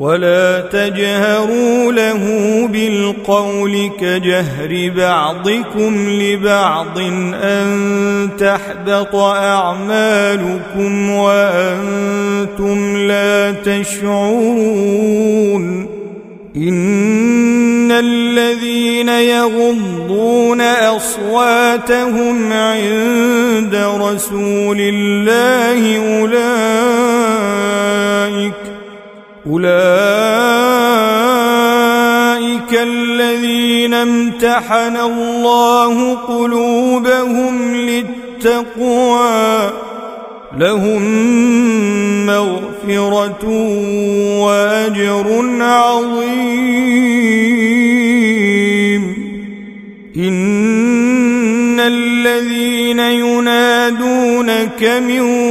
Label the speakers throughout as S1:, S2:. S1: ولا تجهروا له بالقول كجهر بعضكم لبعض أن تحبط أعمالكم وأنتم لا تشعرون إن الذين يغضون أصواتهم عند رسول الله أولئك أولئك الذين امتحن الله قلوبهم للتقوى لهم مغفرة وأجر عظيم إن الذين ينادونك من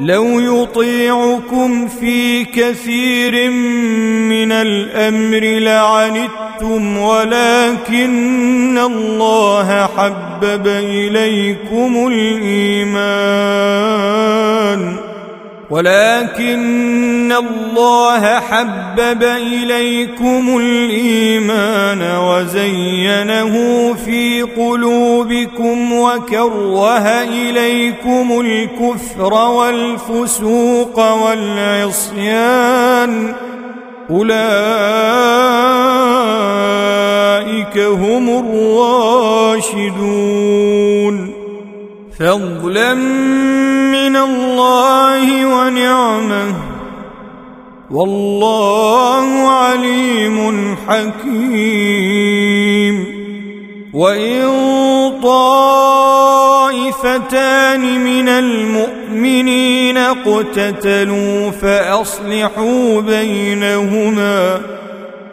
S1: لو يطيعكم في كثير من الامر لعنتم ولكن الله حبب اليكم الايمان ولكن الله حبب اليكم الايمان وزينه في قلوبكم وكره اليكم الكفر والفسوق والعصيان اولئك هم الراشدون فضلا من الله ونعمه والله عليم حكيم وإن طائفتان من المؤمنين اقتتلوا فأصلحوا بينهما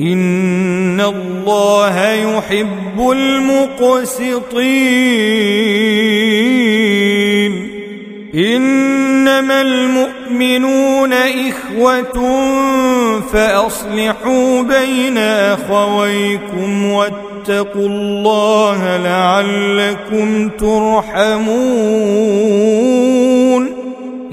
S1: إن الله يحب المقسطين إنما المؤمنون إخوة فأصلحوا بين أخويكم واتقوا الله لعلكم ترحمون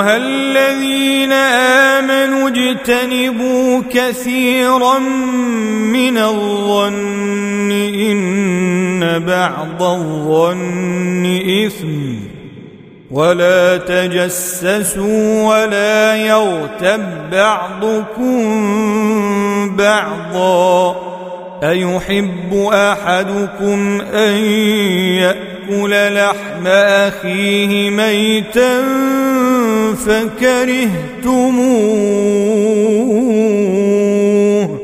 S1: ايها الذين امنوا اجتنبوا كثيرا من الظن ان بعض الظن اثم ولا تجسسوا ولا يغتب بعضكم بعضا ايحب احدكم ان ياكل لحم اخيه ميتا فكرهتموه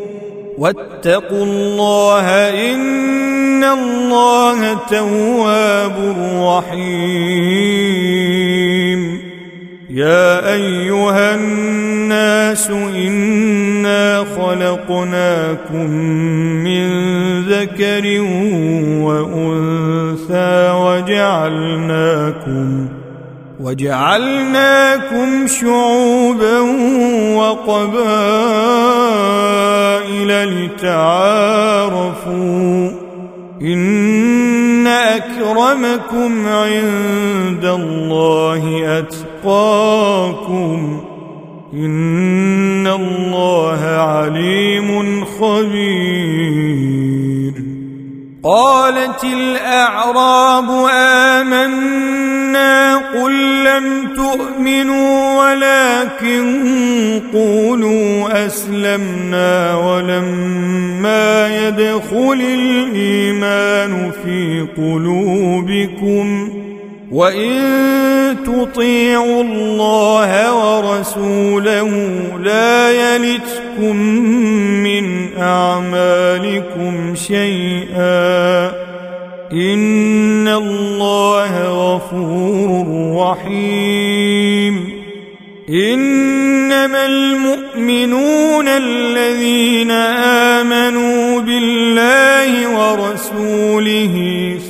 S1: واتقوا الله ان الله تواب رحيم يا ايها الناس انا خلقناكم من ذكر وانثى وجعلناكم وجعلناكم شعوبا وقبائل لتعارفوا ان اكرمكم عند الله اتقاكم ان الله عليم خبير قالت الاعراب امنا قل لم تؤمنوا ولكن قولوا اسلمنا ولما يدخل الايمان في قلوبكم وان تطيعوا الله ورسوله لا يلتكم من اعمالكم شيئا ان الله غفور الرحيم إنما المؤمنون الذين آمنوا بالله ورسوله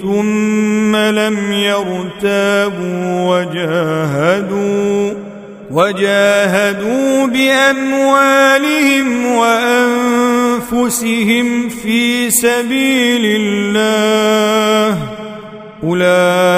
S1: ثم لم يرتابوا وجاهدوا وجاهدوا بأموالهم وأنفسهم في سبيل الله أولئك